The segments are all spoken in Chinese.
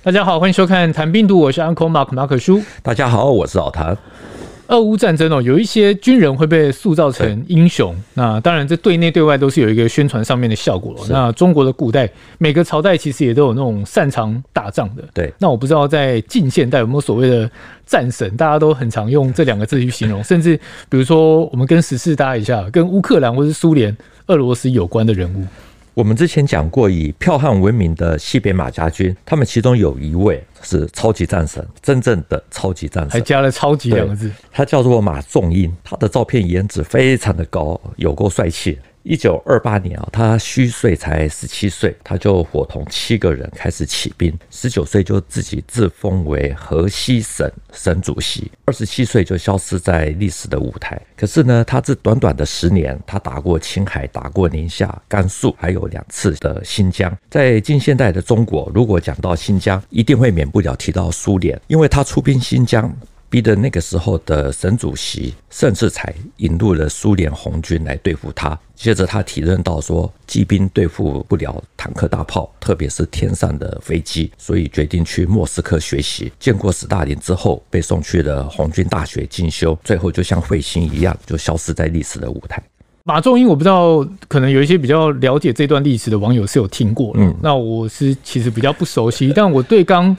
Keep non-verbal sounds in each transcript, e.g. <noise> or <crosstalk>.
大家好，欢迎收看《谈病毒》，我是 Uncle Mark 马可叔。大家好，我是老谭。俄乌战争哦，有一些军人会被塑造成英雄。那当然，这对内对外都是有一个宣传上面的效果。那中国的古代每个朝代其实也都有那种擅长打仗的。对。那我不知道在近现代有没有所谓的战神，大家都很常用这两个字去形容。甚至比如说，我们跟时事搭一下，跟乌克兰或是苏联、俄罗斯有关的人物。我们之前讲过，以剽悍闻名的西北马家军，他们其中有一位是超级战神，真正的超级战神，还加了“超级”两个字。他叫做马仲英，他的照片颜值非常的高，有够帅气。一九二八年啊，他虚岁才十七岁，他就伙同七个人开始起兵。十九岁就自己自封为河西省省主席，二十七岁就消失在历史的舞台。可是呢，他这短短的十年，他打过青海，打过宁夏、甘肃，还有两次的新疆。在近现代的中国，如果讲到新疆，一定会免不了提到苏联，因为他出兵新疆。逼得那个时候的省主席甚至才引入了苏联红军来对付他。接着他体认到说，骑兵对付不了坦克大炮，特别是天上的飞机，所以决定去莫斯科学习。见过斯大林之后，被送去了红军大学进修，最后就像彗星一样，就消失在历史的舞台。马仲英，我不知道，可能有一些比较了解这段历史的网友是有听过，嗯，那我是其实比较不熟悉，但我对刚。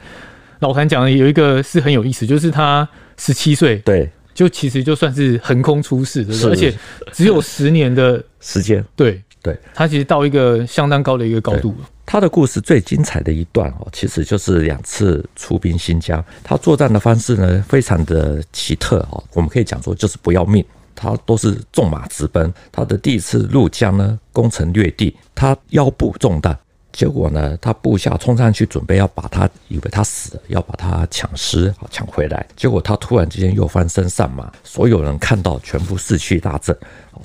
老谭讲的有一个是很有意思，就是他十七岁，对，就其实就算是横空出世，对不对？而且只有十年的 <laughs> 时间，对对，他其实到一个相当高的一个高度了。他的故事最精彩的一段哦，其实就是两次出兵新疆，他作战的方式呢非常的奇特哦，我们可以讲说就是不要命，他都是纵马直奔。他的第一次入疆呢，攻城略地，他腰部中弹。结果呢，他部下冲上去准备要把他，以为他死了，要把他抢尸，抢回来。结果他突然之间又翻身上马，所有人看到全部士气大振，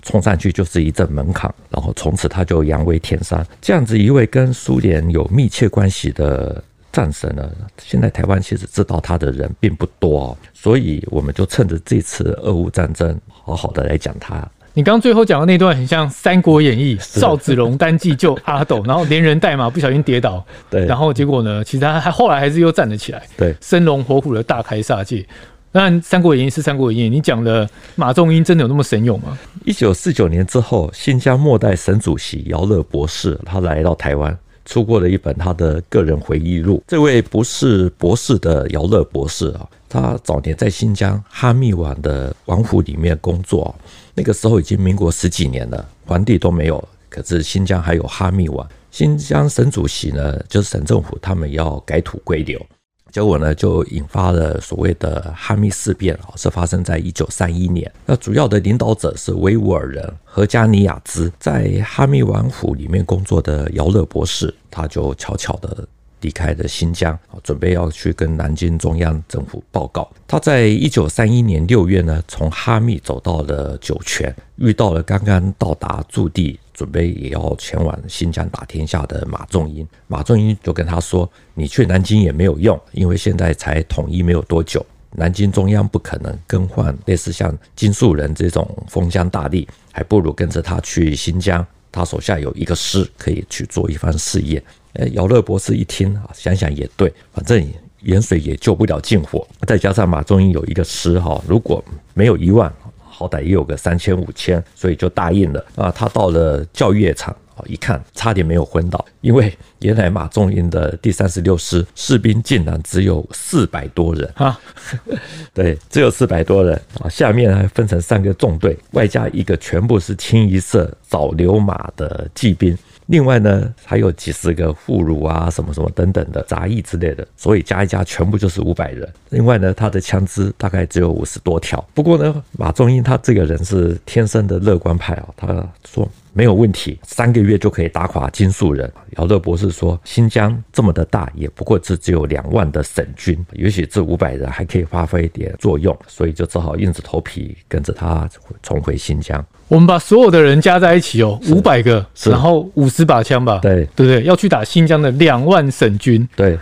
冲上去就是一阵猛砍，然后从此他就扬威天山。这样子一位跟苏联有密切关系的战神呢，现在台湾其实知道他的人并不多哦，所以我们就趁着这次俄乌战争，好好的来讲他。你刚刚最后讲的那段很像《三国演义》，赵子龙单骑救阿斗，然后连人带马不小心跌倒，对，然后结果呢，其实他还后来还是又站了起来，对，生龙活虎的大开杀戒。当然，《三国演义》是《三国演义》，你讲的马仲英真的有那么神勇吗？一九四九年之后，新疆末代省主席姚乐博士他来到台湾，出过了一本他的个人回忆录。这位不是博士的姚乐博士啊，他早年在新疆哈密王的王府里面工作。那个时候已经民国十几年了，皇帝都没有，可是新疆还有哈密王。新疆省主席呢，就是省政府，他们要改土归流，结果呢就引发了所谓的哈密事变啊，是发生在一九三一年。那主要的领导者是维吾尔人何加尼亚兹，在哈密王府里面工作的姚乐博士，他就悄悄的。离开了新疆，准备要去跟南京中央政府报告。他在一九三一年六月呢，从哈密走到了酒泉，遇到了刚刚到达驻地，准备也要前往新疆打天下的马仲英。马仲英就跟他说：“你去南京也没有用，因为现在才统一没有多久，南京中央不可能更换类似像金树人这种封疆大吏，还不如跟着他去新疆，他手下有一个师可以去做一番事业。”呃，姚乐博士一听啊，想想也对，反正盐水也救不了近火，再加上马仲英有一个师哈，如果没有一万，好歹也有个三千五千，所以就答应了。啊。他到了教育场啊，一看差点没有昏倒，因为原来马仲英的第三十六师士兵竟然只有四百多人。啊，<laughs> 对，只有四百多人。啊，下面还分成三个纵队，外加一个全部是清一色早流马的骑兵。另外呢，还有几十个妇孺啊，什么什么等等的杂役之类的，所以加一加，全部就是五百人。另外呢，他的枪支大概只有五十多条。不过呢，马仲英他这个人是天生的乐观派啊，他说。没有问题，三个月就可以打垮金树人。姚乐博士说：“新疆这么的大，也不过只只有两万的省军，也许这五百人还可以发挥一点作用，所以就只好硬着头皮跟着他重回新疆。我们把所有的人加在一起哦，五百个，然后五十把枪吧，对对不对？要去打新疆的两万省军，对，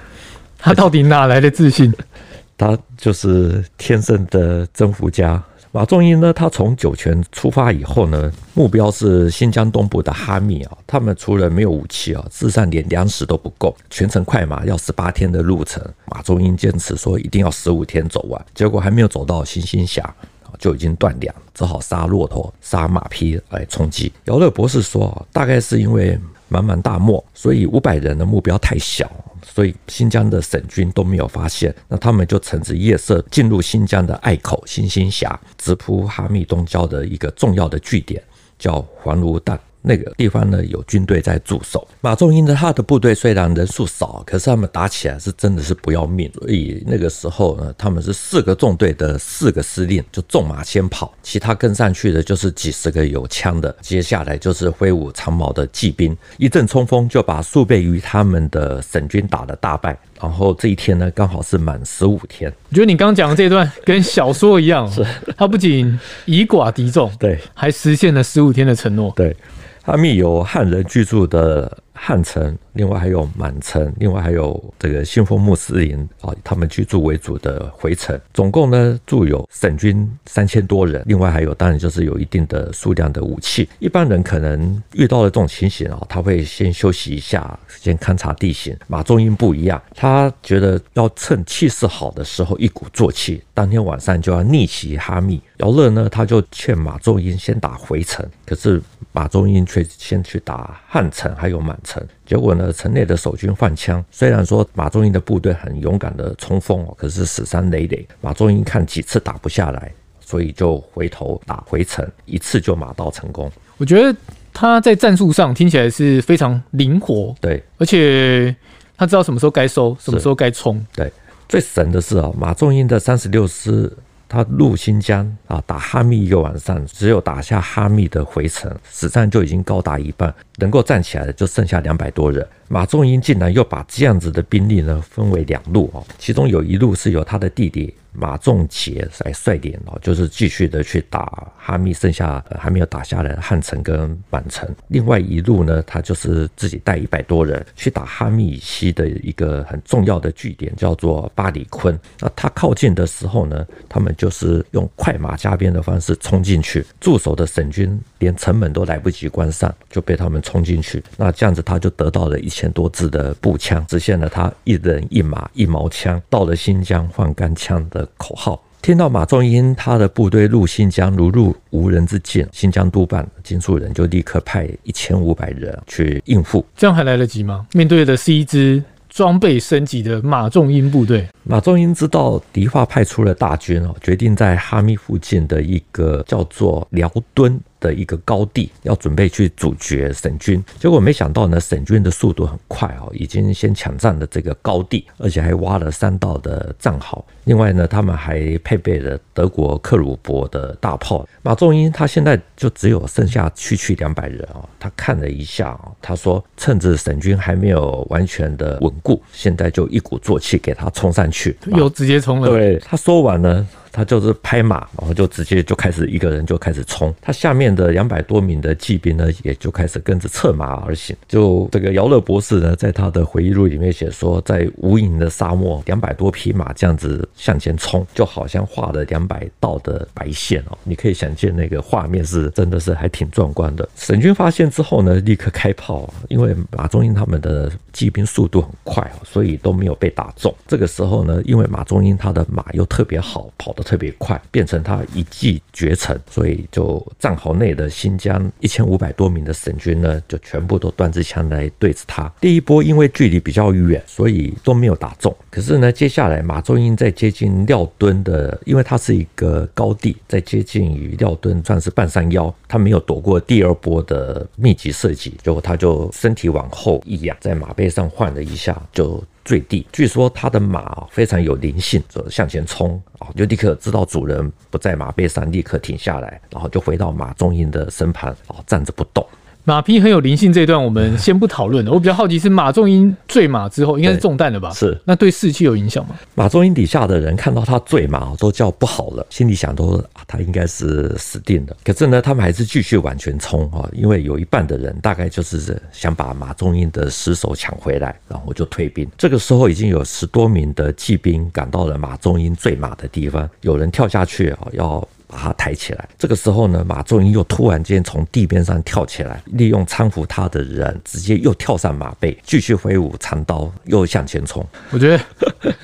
他到底哪来的自信？<laughs> 他就是天生的征服家。”马仲英呢，他从酒泉出发以后呢，目标是新疆东部的哈密啊。他们除了没有武器啊，事实上连粮食都不够，全程快马要十八天的路程。马仲英坚持说一定要十五天走完，结果还没有走到新星峡，就已经断粮，只好杀骆驼、杀马匹来充饥。姚乐博士说，大概是因为茫茫大漠，所以五百人的目标太小。所以新疆的省军都没有发现，那他们就趁着夜色进入新疆的隘口新兴峡，直扑哈密东郊的一个重要的据点，叫黄芦弹。那个地方呢，有军队在驻守。马仲英的他的部队虽然人数少，可是他们打起来是真的是不要命。所以那个时候呢，他们是四个纵队的四个司令就纵马先跑，其他跟上去的就是几十个有枪的，接下来就是挥舞长矛的骑兵，一阵冲锋就把数倍于他们的省军打得大败。然后这一天呢，刚好是满十五天。我觉得你刚刚讲的这段跟小说一样，<laughs> 是他不仅以寡敌众，对，还实现了十五天的承诺，对。阿密有汉人居住的汉城，另外还有满城，另外还有这个信奉穆斯林啊，他们居住为主的回城，总共呢驻有省军三千多人，另外还有当然就是有一定的数量的武器。一般人可能遇到了这种情形啊，他会先休息一下，先勘察地形。马仲英不一样，他觉得要趁气势好的时候一鼓作气，当天晚上就要逆袭哈密。姚乐呢，他就劝马仲英先打回城，可是马仲英却先去打汉城还有满城。结果呢，城内的守军换枪。虽然说马仲英的部队很勇敢的冲锋哦，可是死伤累累。马仲英看几次打不下来，所以就回头打回城，一次就马到成功。我觉得他在战术上听起来是非常灵活，对，而且他知道什么时候该收，什么时候该冲。对，最神的是啊，马仲英的三十六师。他入新疆啊，打哈密一个晚上，只有打下哈密的回城，死战就已经高达一半，能够站起来的就剩下两百多人。马仲英竟然又把这样子的兵力呢分为两路哦，其中有一路是由他的弟弟。马仲杰来率领哦，就是继续的去打哈密，剩下还没有打下来的汉城跟满城。另外一路呢，他就是自己带一百多人去打哈密以西的一个很重要的据点，叫做巴里坤。那他靠近的时候呢，他们就是用快马加鞭的方式冲进去，驻守的沈军连城门都来不及关上，就被他们冲进去。那这样子他就得到了一千多支的步枪，实现了他一人一马一毛枪，到了新疆换干枪的口号，听到马仲英他的部队入新疆如入无人之境，新疆督办金树人就立刻派一千五百人去应付。这样还来得及吗？面对的是一支装备升级的马仲英部队。马仲英知道迪化派出了大军哦，决定在哈密附近的一个叫做辽敦的一个高地，要准备去阻绝沈军。结果没想到呢，沈军的速度很快哦，已经先抢占了这个高地，而且还挖了三道的战壕。另外呢，他们还配备了德国克虏伯的大炮。马仲英他现在就只有剩下区区两百人啊，他看了一下啊，他说趁着沈军还没有完全的稳固，现在就一鼓作气给他冲上去，又直接冲了。对，他说完呢。他就是拍马，然后就直接就开始一个人就开始冲，他下面的两百多名的骑兵呢，也就开始跟着策马而行。就这个姚乐博士呢，在他的回忆录里面写说，在无垠的沙漠，两百多匹马这样子向前冲，就好像画了两百道的白线哦。你可以想见那个画面是真的是还挺壮观的。沈军发现之后呢，立刻开炮，因为马中英他们的骑兵速度很快，所以都没有被打中。这个时候呢，因为马中英他的马又特别好，跑特别快，变成他一骑绝尘，所以就战壕内的新疆一千五百多名的省军呢，就全部都端着枪来对着他。第一波因为距离比较远，所以都没有打中。可是呢，接下来马仲英在接近廖敦的，因为它是一个高地，在接近于廖敦算是半山腰，他没有躲过第二波的密集射击，结果他就身体往后一仰，在马背上晃了一下，就。坠地，据说他的马非常有灵性，就向前冲啊，就立刻知道主人不在马背上，立刻停下来，然后就回到马中英的身旁，啊，站着不动。马匹很有灵性这一段我们先不讨论了。我比较好奇是马仲英坠马之后应该是中弹了吧？是，那对士气有影响吗？马仲英底下的人看到他坠马都叫不好了，心里想都啊，他应该是死定了。可是呢，他们还是继续往前冲啊，因为有一半的人大概就是想把马仲英的尸首抢回来，然后就退兵。这个时候已经有十多名的骑兵赶到了马仲英坠马的地方，有人跳下去啊要。把他抬起来。这个时候呢，马仲英又突然间从地边上跳起来，利用搀扶他的人，直接又跳上马背，继续挥舞长刀，又向前冲。<laughs> 我觉得，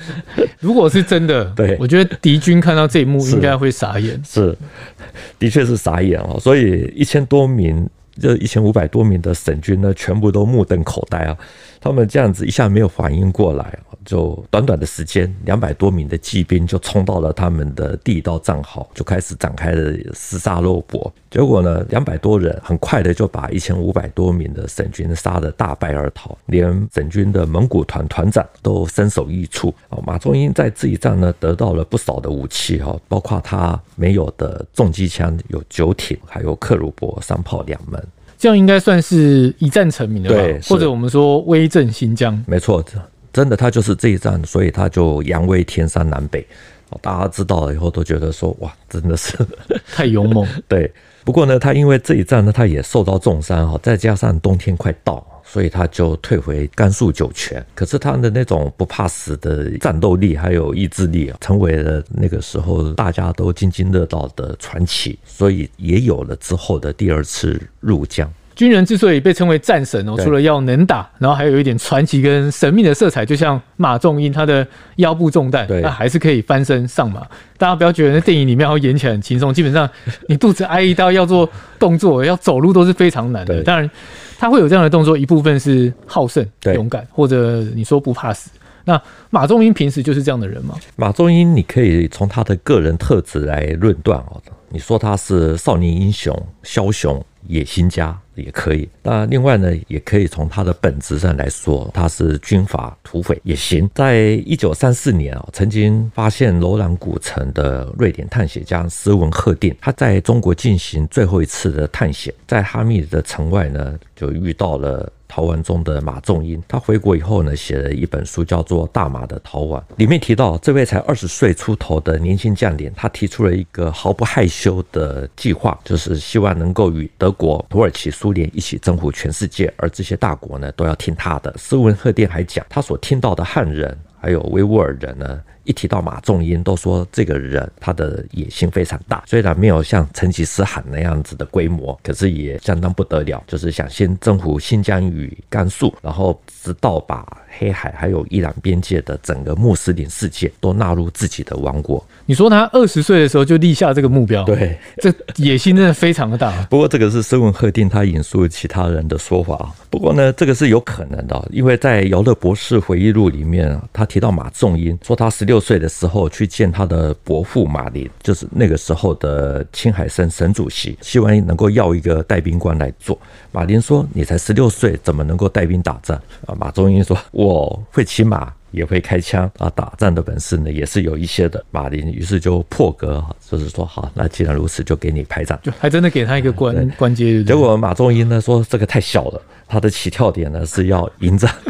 如果是真的，对，我觉得敌军看到这一幕应该会傻眼。是，是，的确是傻眼哦。所以一千多名。这一千五百多名的省军呢，全部都目瞪口呆啊！他们这样子一下没有反应过来，就短短的时间，两百多名的骑兵就冲到了他们的第一道战壕，就开始展开了厮杀肉搏。结果呢，两百多人很快的就把一千五百多名的省军杀得大败而逃，连省军的蒙古团团长都身首异处。哦，马仲英在这一战呢，得到了不少的武器哈，包括他没有的重机枪有九挺，还有克鲁伯三炮两门。这样应该算是一战成名的吧？或者我们说威震新疆。没错，真的他就是这一战，所以他就扬威天山南北。大家知道了以后都觉得说哇，真的是 <laughs> 太勇猛。<laughs> 对，不过呢，他因为这一战呢，他也受到重伤哈，再加上冬天快到。所以他就退回甘肃酒泉，可是他的那种不怕死的战斗力还有意志力啊，成为了那个时候大家都津津乐道的传奇，所以也有了之后的第二次入疆。军人之所以被称为战神哦，除了要能打，然后还有一点传奇跟神秘的色彩，就像马仲英他的腰部中弹，那还是可以翻身上马。大家不要觉得那电影里面要演起来很轻松，基本上你肚子挨一刀要做动作 <laughs> 要走路都是非常难的。当然。他会有这样的动作，一部分是好胜、勇敢，或者你说不怕死。那马仲英平时就是这样的人吗？马仲英，你可以从他的个人特质来论断哦。你说他是少年英雄、枭雄、野心家。也可以。那另外呢，也可以从他的本质上来说，他是军阀土匪也行。在一九三四年啊，曾经发现楼兰古城的瑞典探险家斯文赫定，他在中国进行最后一次的探险，在哈密的城外呢，就遇到了。逃亡中的马仲英，他回国以后呢，写了一本书，叫做《大马的逃亡》。里面提到，这位才二十岁出头的年轻将领，他提出了一个毫不害羞的计划，就是希望能够与德国、土耳其、苏联一起征服全世界，而这些大国呢，都要听他的。斯文赫定还讲，他所听到的汉人还有维吾尔人呢。一提到马仲英，都说这个人他的野心非常大，虽然没有像成吉思汗那样子的规模，可是也相当不得了，就是想先征服新疆与甘肃，然后直到把黑海还有伊朗边界的整个穆斯林世界都纳入自己的王国。你说他二十岁的时候就立下这个目标，对，这野心真的非常的大。不过这个是斯文赫定他引述其他人的说法。不过呢，这个是有可能的，因为在姚乐博士回忆录里面，他提到马仲英说他十六。岁的时候去见他的伯父马林，就是那个时候的青海省省主席，希望能够要一个带兵官来做。马林说：“你才十六岁，怎么能够带兵打仗？”啊，马中英说：“我会骑马，也会开枪啊，打仗的本事呢也是有一些的。”马林于是就破格，就是说：“好，那既然如此，就给你排长。”就还真的给他一个关关阶。结果马仲英呢说：“这个太小了，他的起跳点呢是要营长。<laughs> ”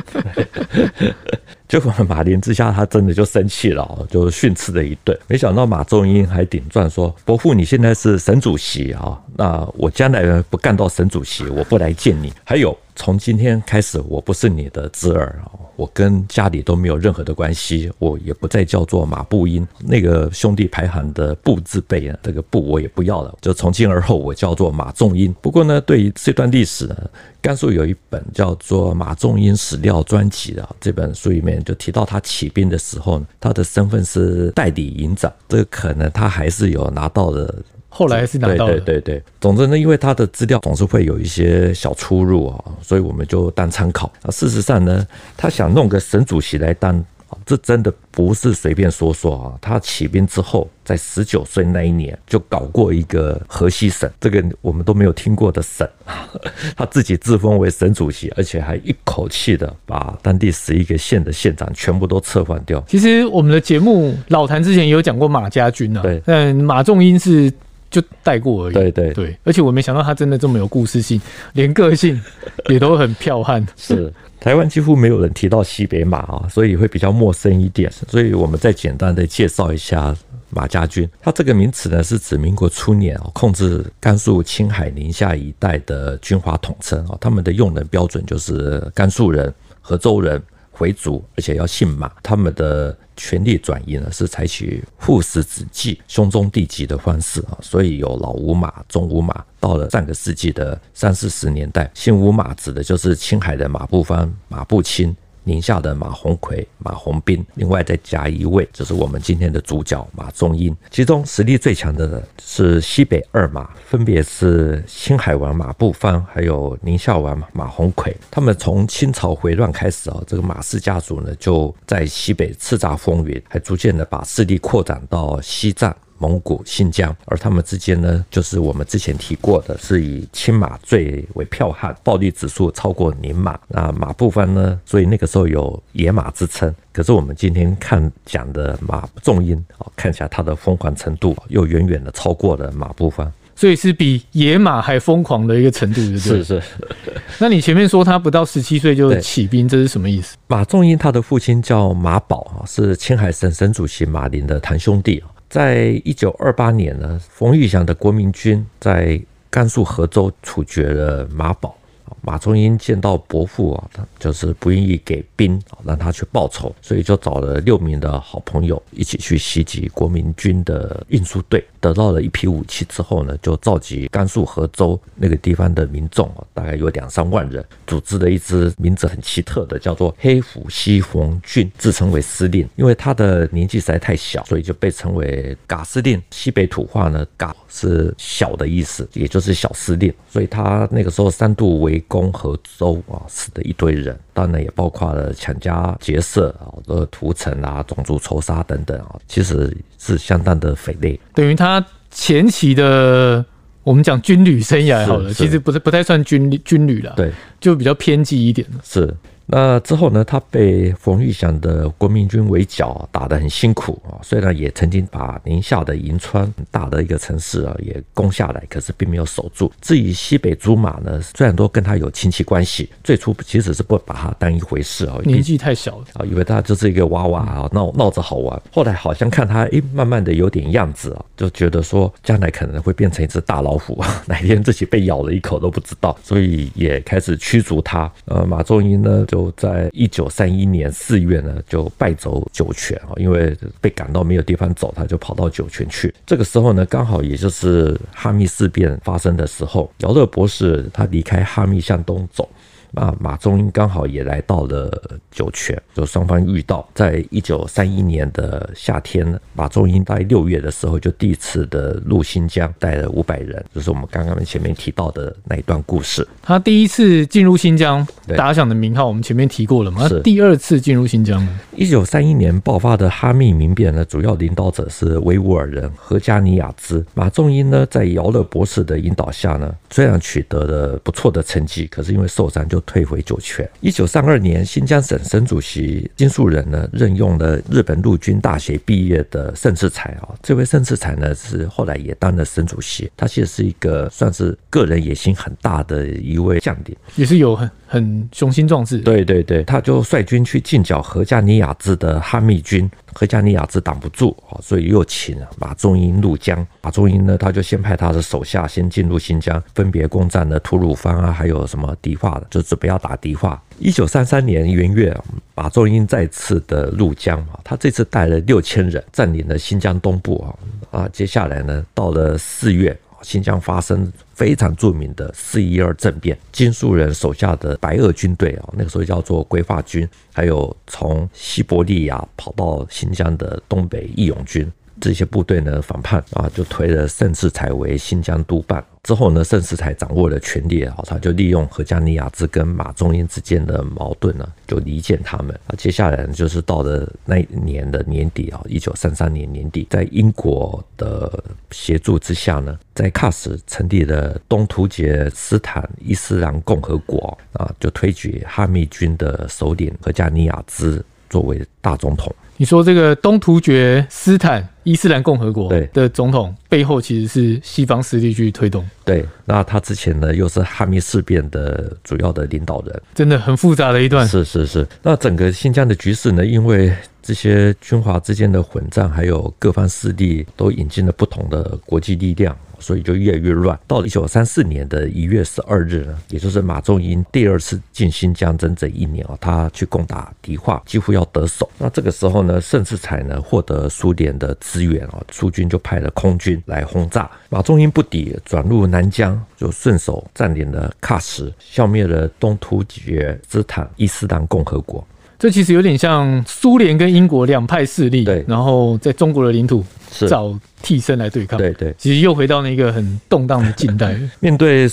结果马林之下，他真的就生气了，就训斥了一顿。没想到马仲英还顶撞说：“伯父，你现在是省主席啊，那我将来不干到省主席，我不来见你。还有，从今天开始，我不是你的侄儿啊，我跟家里都没有任何的关系，我也不再叫做马步英，那个兄弟排行的步字辈，这个步我也不要了，就从今而后我叫做马仲英。不过呢，对于这段历史呢。”甘肃有一本叫做《马仲英史料专辑》的这本书里面就提到，他起兵的时候呢，他的身份是代理营长，这个可能他还是有拿到的。后来是拿到的。对对对对，总之呢，因为他的资料总是会有一些小出入啊，所以我们就当参考。啊，事实上呢，他想弄个省主席来当。这真的不是随便说说啊！他起兵之后，在十九岁那一年就搞过一个河西省，这个我们都没有听过的省，<laughs> 他自己自封为省主席，而且还一口气的把当地十一个县的县长全部都撤换掉。其实我们的节目老谭之前也有讲过马家军啊，对，嗯马仲英是就带过而已，对对对，而且我没想到他真的这么有故事性，连个性也都很剽悍，<laughs> 是。台湾几乎没有人提到西北马啊，所以会比较陌生一点。所以我们再简单的介绍一下马家军。他这个名词呢，是指民国初年啊，控制甘肃、青海、宁夏一带的军阀统称啊。他们的用人标准就是甘肃人、和州人、回族，而且要姓马。他们的权力转移呢，是采取父死子继、兄终弟及的方式啊。所以有老五马、中五马。到了上个世纪的三四十年代，姓五马指的就是青海的马步芳、马步青。宁夏的马鸿逵、马鸿宾，另外再加一位，就是我们今天的主角马仲英。其中实力最强的是西北二马，分别是青海王马步芳，还有宁夏王马鸿逵。他们从清朝回乱开始啊，这个马氏家族呢就在西北叱咤风云，还逐渐的把势力扩展到西藏。蒙古、新疆，而他们之间呢，就是我们之前提过的，是以青马最为剽悍，暴力指数超过宁马。那马步芳呢，所以那个时候有野马之称。可是我们今天看讲的马仲英啊，看一下他的疯狂程度又远远的超过了马步芳，所以是比野马还疯狂的一个程度，对不对？是是。<laughs> 那你前面说他不到十七岁就起兵，这是什么意思？<laughs> 马仲英他的父亲叫马宝啊，是青海省省主席马林的堂兄弟。在一九二八年呢，冯玉祥的国民军在甘肃河州处决了马宝。马仲英见到伯父啊，他就是不愿意给兵，让他去报仇，所以就找了六名的好朋友一起去袭击国民军的运输队，得到了一批武器之后呢，就召集甘肃合州那个地方的民众，大概有两三万人，组织了一支名字很奇特的，叫做黑虎西红军，自称为司令。因为他的年纪实在太小，所以就被称为嘎司令。西北土话呢，嘎是小的意思，也就是小司令。所以他那个时候三度围攻和州啊，死的一堆人，当然也包括了抢家劫舍啊、呃、屠城啊、种族仇杀等等啊，其实是相当的匪类。等于他前期的我们讲军旅生涯好了，其实不是不太算军军旅了，对，就比较偏激一点。是。那之后呢，他被冯玉祥的国民军围剿，打得很辛苦啊。虽然也曾经把宁夏的银川很大的一个城市啊也攻下来，可是并没有守住。至于西北诸马呢，虽然都跟他有亲戚关系，最初其实是不把他当一回事啊，年纪太小啊，以为他就是一个娃娃啊，闹闹着好玩。后来好像看他诶，慢慢的有点样子啊，就觉得说将来可能会变成一只大老虎啊，<laughs> 哪天自己被咬了一口都不知道，所以也开始驱逐他。呃，马仲英呢就。就在一九三一年四月呢，就败走酒泉啊，因为被赶到没有地方走，他就跑到酒泉去。这个时候呢，刚好也就是哈密事变发生的时候，姚乐博士他离开哈密向东走。啊，马仲英刚好也来到了酒泉，就双方遇到。在一九三一年的夏天，马仲英在六月的时候就第一次的入新疆，带了五百人，就是我们刚刚前面提到的那一段故事。他第一次进入新疆，打响的名号我们前面提过了嘛？是第二次进入新疆。一九三一年爆发的哈密民变呢，主要领导者是维吾尔人何加尼亚兹。马仲英呢，在姚乐博士的引导下呢，虽然取得了不错的成绩，可是因为受伤就。退回酒泉。一九三二年，新疆省省主席金树人呢，任用了日本陆军大学毕业的盛世才啊。这位盛世才呢，是后来也当了省主席。他其实是一个算是个人野心很大的一位将领，也是有很很雄心壮志。对对对，他就率军去进剿何加尼亚孜的哈密军。何加尼亚兹挡不住啊，所以又请马仲英入疆。马仲英呢，他就先派他的手下先进入新疆，分别攻占了吐鲁番啊，还有什么迪化的，就准备要打迪化。一九三三年元月，马仲英再次的入疆啊，他这次带了六千人，占领了新疆东部啊啊，接下来呢，到了四月。新疆发生非常著名的四一二政变，金树人手下的白俄军队啊，那个时候叫做规划军，还有从西伯利亚跑到新疆的东北义勇军。这些部队呢，反叛啊，就推了盛世才为新疆督办。之后呢，盛世才掌握了权力啊，他就利用何加尼亚兹跟马仲英之间的矛盾呢，就离间他们。啊，接下来，就是到了那一年的年底啊，一九三三年年底，在英国的协助之下呢，在喀什成立了东突厥斯坦伊斯兰共和国啊，就推举哈密军的首领何加尼亚兹作为大总统。你说这个东突厥斯坦伊斯兰共和国的总统背后其实是西方势力去推动。对，那他之前呢又是哈密事变的主要的领导人，真的很复杂的一段。是是是，那整个新疆的局势呢，因为这些军阀之间的混战，还有各方势力都引进了不同的国际力量。所以就越来越乱。到了一九三四年的一月十二日呢，也就是马仲英第二次进新疆整整一年啊，他去攻打迪化，几乎要得手。那这个时候呢，盛世才呢获得苏联的支援啊，苏军就派了空军来轰炸。马仲英不敌，转入南疆，就顺手占领了喀什，消灭了东突厥斯坦伊斯兰共和国。这其实有点像苏联跟英国两派势力，对，然后在中国的领土找替身来对抗，对对，其实又回到那个很动荡的近代。<laughs> 面对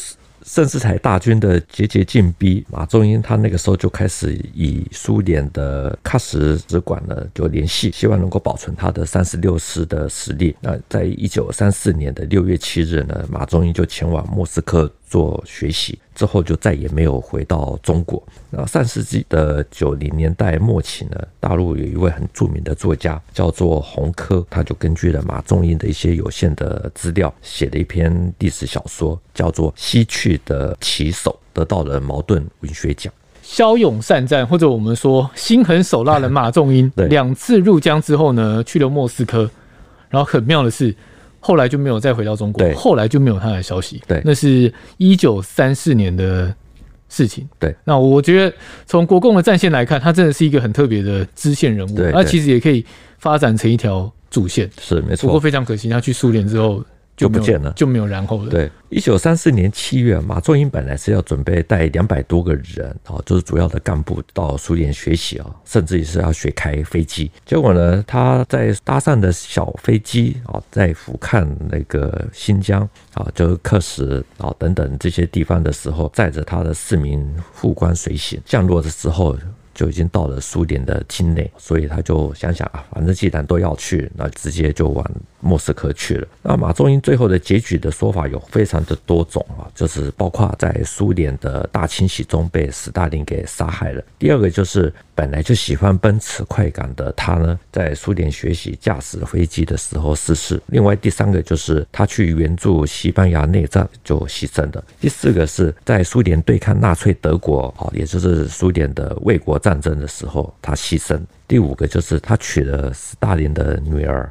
盛世才大军的节节进逼，马仲英他那个时候就开始以苏联的喀什使馆呢就联系，希望能够保存他的三十六师的实力。那在一九三四年的六月七日呢，马仲英就前往莫斯科。做学习之后，就再也没有回到中国。然后上世纪的九零年代末期呢，大陆有一位很著名的作家叫做洪科，他就根据了马仲英的一些有限的资料，写了一篇历史小说，叫做《西去的棋手》，得到了茅盾文学奖。骁勇善战，或者我们说心狠手辣的马仲英，两次入疆之后呢，去了莫斯科。然后很妙的是。后来就没有再回到中国，后来就没有他的消息。对，那是一九三四年的事情。对，那我觉得从国共的战线来看，他真的是一个很特别的支线人物。对，他其实也可以发展成一条主线。是没错。不过非常可惜，他去苏联之后。就不见了，就没有然后了。对，一九三四年七月，马仲英本来是要准备带两百多个人啊，就是主要的干部到苏联学习啊，甚至于是要学开飞机。结果呢，他在搭上的小飞机啊，在俯瞰那个新疆啊，就是喀什啊等等这些地方的时候，载着他的四名副官随行降落的时候。就已经到了苏联的境内，所以他就想想啊，反正既然都要去，那直接就往莫斯科去了。那马仲英最后的结局的说法有非常的多种啊，就是包括在苏联的大清洗中被斯大林给杀害了。第二个就是本来就喜欢奔驰快感的他呢，在苏联学习驾驶飞机的时候逝世。另外第三个就是他去援助西班牙内战就牺牲了。第四个是在苏联对抗纳粹德国啊，也就是苏联的卫国。战争的时候，他牺牲。第五个就是他娶了斯大林的女儿，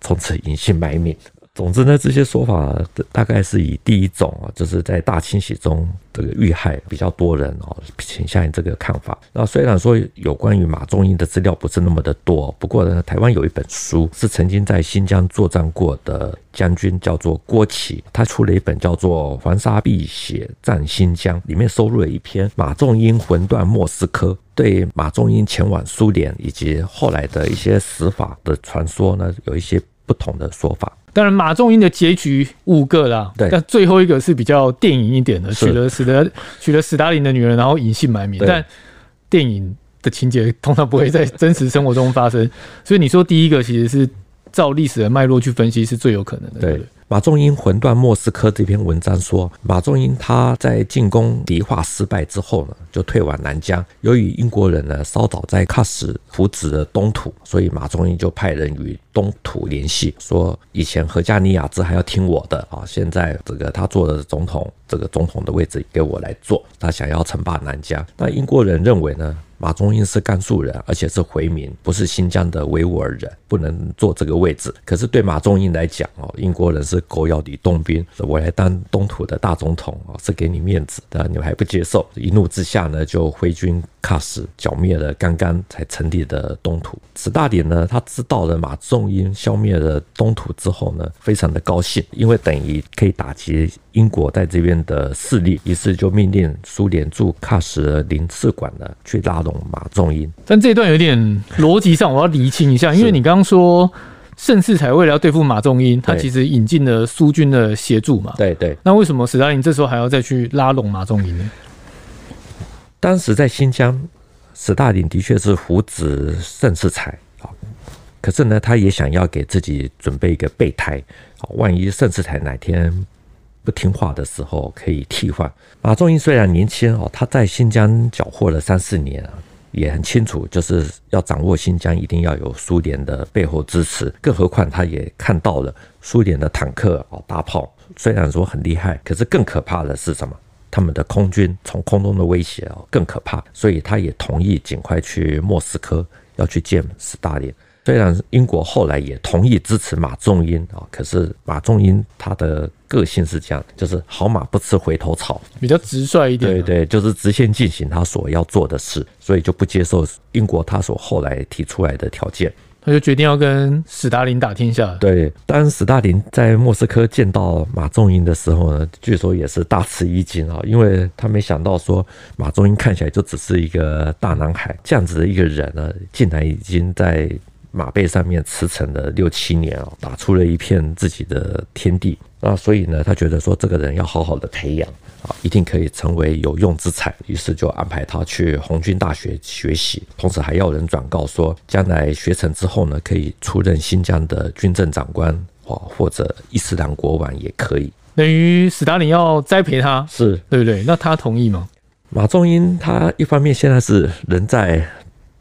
从此隐姓埋名。总之呢，这些说法大概是以第一种啊，就是在大清洗中这个遇害比较多人哦，倾向于这个看法。那虽然说有关于马仲英的资料不是那么的多，不过呢，台湾有一本书是曾经在新疆作战过的将军，叫做郭启，他出了一本叫做《黄沙碧血战新疆》，里面收录了一篇马仲英魂断莫斯科，对马仲英前往苏联以及后来的一些死法的传说呢，有一些不同的说法。当然，马仲英的结局五个啦，对，但最后一个是比较电影一点的，娶了史德 <laughs> 娶了史达林的女人，然后隐姓埋名。但电影的情节通常不会在真实生活中发生，所以你说第一个其实是照历史的脉络去分析是最有可能的。对。马仲英魂断莫斯科这篇文章说，马仲英他在进攻迪化失败之后呢，就退往南疆。由于英国人呢稍早在喀什扶植了东土，所以马仲英就派人与东土联系，说以前何加尼亚兹还要听我的啊，现在这个他做的总统，这个总统的位置给我来做，他想要称霸南疆。那英国人认为呢？马中英是甘肃人，而且是回民，不是新疆的维吾尔人，不能坐这个位置。可是对马中英来讲哦，英国人是狗咬吕洞宾，我来当东土的大总统哦，是给你面子，的你们还不接受。一怒之下呢，就挥军喀什，剿灭了刚刚才成立的东土。史大林呢，他知道了马仲英消灭了东土之后呢，非常的高兴，因为等于可以打击英国在这边的势力，于是就命令苏联驻喀什领事馆呢去拉拢马仲英。但这一段有点逻辑上，<laughs> 我要厘清一下，因为你刚刚说盛世才为了要对付马仲英，他其实引进了苏军的协助嘛。对对。那为什么史大林这时候还要再去拉拢马仲英呢？当时在新疆，史大林的确是扶植盛世才啊，可是呢，他也想要给自己准备一个备胎啊，万一盛世才哪天。不听话的时候可以替换。马仲英虽然年轻哦，他在新疆缴获了三四年啊，也很清楚，就是要掌握新疆，一定要有苏联的背后支持。更何况他也看到了苏联的坦克哦、大炮，虽然说很厉害，可是更可怕的是什么？他们的空军从空中的威胁哦更可怕。所以他也同意尽快去莫斯科要去见斯大林。虽然英国后来也同意支持马仲英啊，可是马仲英他的个性是这样，就是好马不吃回头草，比较直率一点。对对，就是直线进行他所要做的事，所以就不接受英国他所后来提出来的条件。他就决定要跟史达林打天下。对，当史达林在莫斯科见到马仲英的时候呢，据说也是大吃一惊啊，因为他没想到说马仲英看起来就只是一个大男孩，这样子的一个人呢，竟然已经在马背上面驰骋了六七年啊，打出了一片自己的天地。那所以呢，他觉得说这个人要好好的培养。啊，一定可以成为有用之才，于是就安排他去红军大学学习，同时还要人转告说，将来学成之后呢，可以出任新疆的军政长官，啊，或者伊斯兰国王也可以。等于斯大林要栽培他，是对不对？那他同意吗？马仲英他一方面现在是人在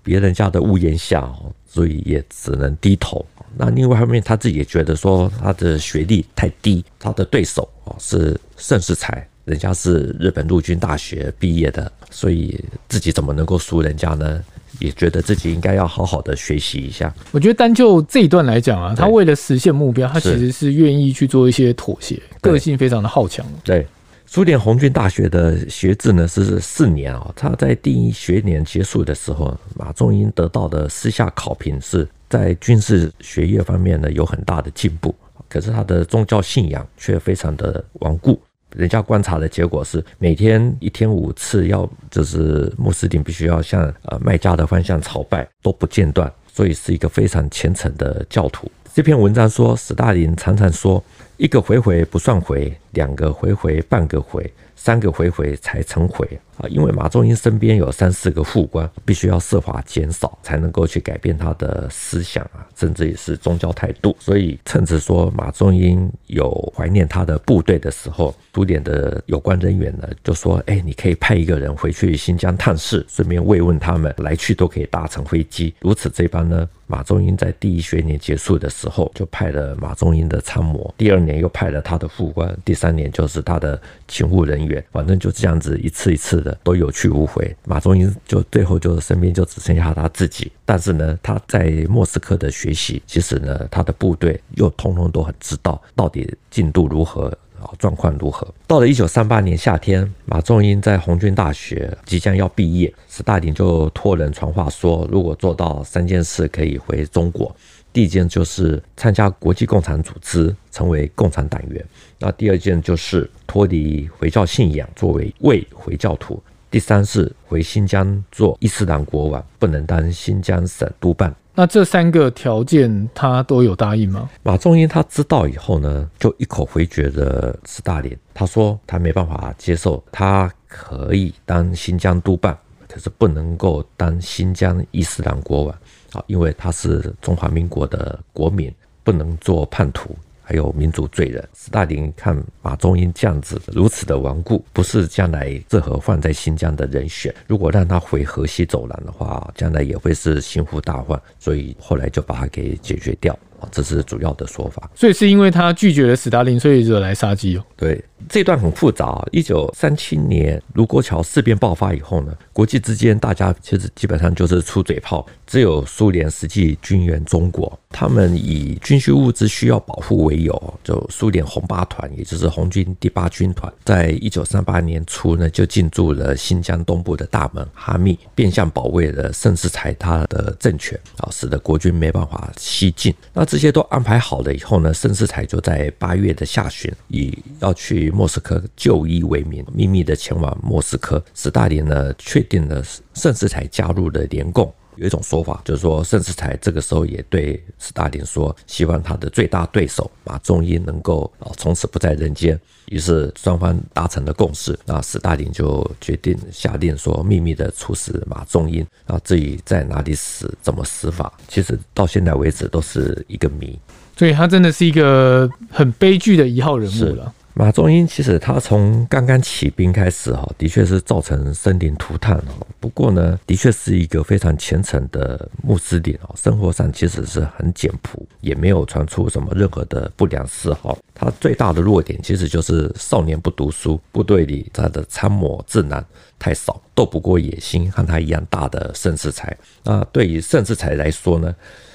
别人家的屋檐下，所以也只能低头。那另外一方面，他自己也觉得说他的学历太低，他的对手啊是盛世才。人家是日本陆军大学毕业的，所以自己怎么能够输人家呢？也觉得自己应该要好好的学习一下。我觉得单就这一段来讲啊，他为了实现目标，他其实是愿意去做一些妥协，个性非常的好强。对，苏联红军大学的学制呢是四年啊，他在第一学年结束的时候，马仲英得到的私下考评是在军事学业方面呢有很大的进步，可是他的宗教信仰却非常的顽固。人家观察的结果是，每天一天五次要，就是穆斯林必须要向呃麦加的方向朝拜，都不间断，所以是一个非常虔诚的教徒。这篇文章说，斯大林常常说，一个回回不算回，两个回回半个回。三个回回才成回啊！因为马仲英身边有三四个副官，必须要设法减少，才能够去改变他的思想啊，甚至也是宗教态度。所以趁着说马仲英有怀念他的部队的时候，苏联的有关人员呢就说：“哎，你可以派一个人回去新疆探视，顺便慰问他们，来去都可以搭乘飞机。”如此这般呢，马仲英在第一学年结束的时候，就派了马仲英的参谋，第二年又派了他的副官，第三年就是他的勤务人员。反正就这样子一次一次的都有去无回，马中英就最后就身边就只剩下他自己。但是呢，他在莫斯科的学习，其实呢，他的部队又通通都很知道到底进度如何啊，状况如何。到了一九三八年夏天，马仲英在红军大学即将要毕业，斯大林就托人传话说，如果做到三件事，可以回中国。第一件就是参加国际共产组织，成为共产党员。那第二件就是脱离回教信仰，作为伪回教徒。第三是回新疆做伊斯兰国王，不能当新疆省督办。那这三个条件他都有答应吗？马仲英他知道以后呢，就一口回绝了斯大林。他说他没办法接受，他可以当新疆督办，可是不能够当新疆伊斯兰国王。啊，因为他是中华民国的国民，不能做叛徒，还有民族罪人。斯大林看马中英这样子如此的顽固，不是将来适合放在新疆的人选。如果让他回河西走廊的话，将来也会是心腹大患，所以后来就把他给解决掉。这是主要的说法。所以是因为他拒绝了斯大林，所以惹来杀机哦。对。这段很复杂。一九三七年卢沟桥事变爆发以后呢，国际之间大家其实基本上就是出嘴炮，只有苏联实际军援中国。他们以军需物资需要保护为由，就苏联红八团，也就是红军第八军团，在一九三八年初呢，就进驻了新疆东部的大门哈密，变相保卫了盛世才他的政权啊，使得国军没办法西进。那这些都安排好了以后呢，盛世才就在八月的下旬，以要去。莫斯科就医为名，秘密的前往莫斯科。斯大林呢，确定了盛世才加入了联共。有一种说法，就是说盛世才这个时候也对斯大林说，希望他的最大对手马仲英能够啊从此不在人间。于是双方达成了共识，那斯大林就决定下令说，秘密的处死马仲英。啊，至于在哪里死，怎么死法，其实到现在为止都是一个谜。所以他真的是一个很悲剧的一号人物了。马仲英其实他从刚刚起兵开始哈，的确是造成生灵涂炭哦。不过呢，的确是一个非常虔诚的穆斯林哦，生活上其实是很简朴，也没有传出什么任何的不良嗜好。他最大的弱点其实就是少年不读书，部队里他的参谋智囊太少，斗不过野心和他一样大的盛世才。那对于盛世才来说呢，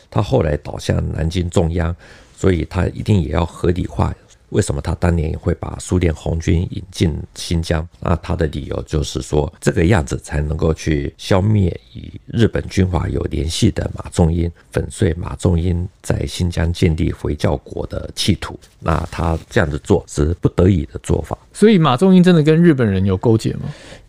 他后来倒向南京中央，所以他一定也要合理化。为什么他当年会把苏联红军引进新疆？那他的理由就是说，这个样子才能够去消灭与日本军阀有联系的马仲英，粉碎马仲英在新疆建立回教国的企图。那他这样子做是不得已的做法。所以马仲英真的跟日本人有勾结吗？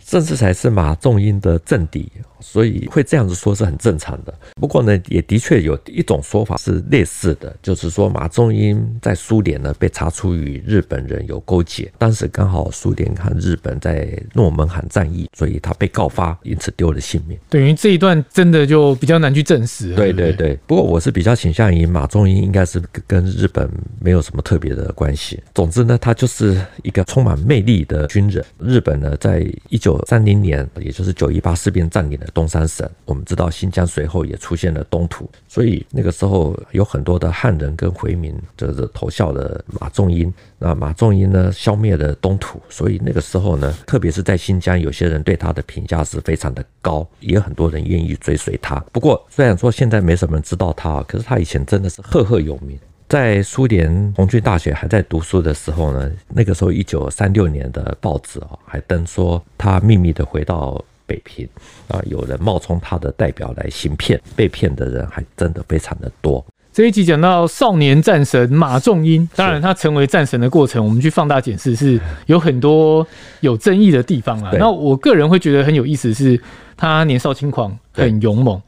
甚至才是马仲英的政敌，所以会这样子说是很正常的。不过呢，也的确有一种说法是类似的，就是说马仲英在苏联呢被查出与日本人有勾结，当时刚好苏联和日本在诺门罕战役，所以他被告发，因此丢了性命。等于这一段真的就比较难去证实。对对对。不过我是比较倾向于马仲英应该是跟日本没有什么特别的关系。总之呢，他就是一个充满魅力的军人。日本呢，在一九三零年，也就是九一八事变占领了东三省。我们知道新疆随后也出现了东土，所以那个时候有很多的汉人跟回民就是投效了马仲英。那马仲英呢，消灭了东土，所以那个时候呢，特别是在新疆，有些人对他的评价是非常的高，也很多人愿意追随他。不过，虽然说现在没什么人知道他，可是他以前真的是赫赫有名。在苏联红军大学还在读书的时候呢，那个时候一九三六年的报纸啊，还登说他秘密的回到北平啊，有人冒充他的代表来行骗，被骗的人还真的非常的多。这一集讲到少年战神马仲英，当然他成为战神的过程，我们去放大检视是有很多有争议的地方啊。那我个人会觉得很有意思，是他年少轻狂，很勇猛。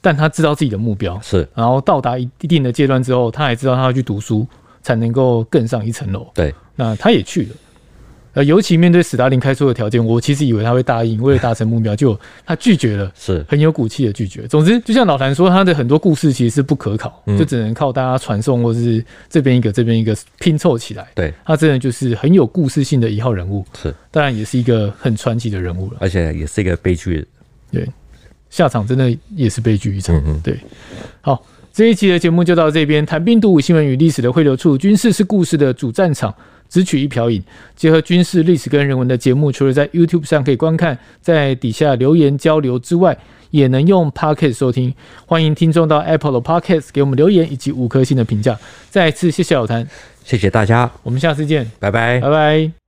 但他知道自己的目标是，然后到达一定的阶段之后，他还知道他要去读书，才能够更上一层楼。对，那他也去了。呃，尤其面对史达林开出的条件，我其实以为他会答应，为了达成目标，就他拒绝了，是很有骨气的拒绝。总之，就像老谭说，他的很多故事其实是不可考，就只能靠大家传颂，或是这边一个，这边一个拼凑起来。对，他真的就是很有故事性的一号人物，是，当然也是一个很传奇的人物了，而且也是一个悲剧。对。下场真的也是悲剧一场。嗯嗯，对。好，这一期的节目就到这边。谈兵读武，新闻与历史的汇流处，军事是故事的主战场。只取一瓢饮，结合军事历史跟人文的节目，除了在 YouTube 上可以观看，在底下留言交流之外，也能用 Podcast 收听。欢迎听众到 Apple 的 Podcast 给我们留言以及五颗星的评价。再次谢谢老谭，谢谢大家，我们下次见，拜拜，拜拜。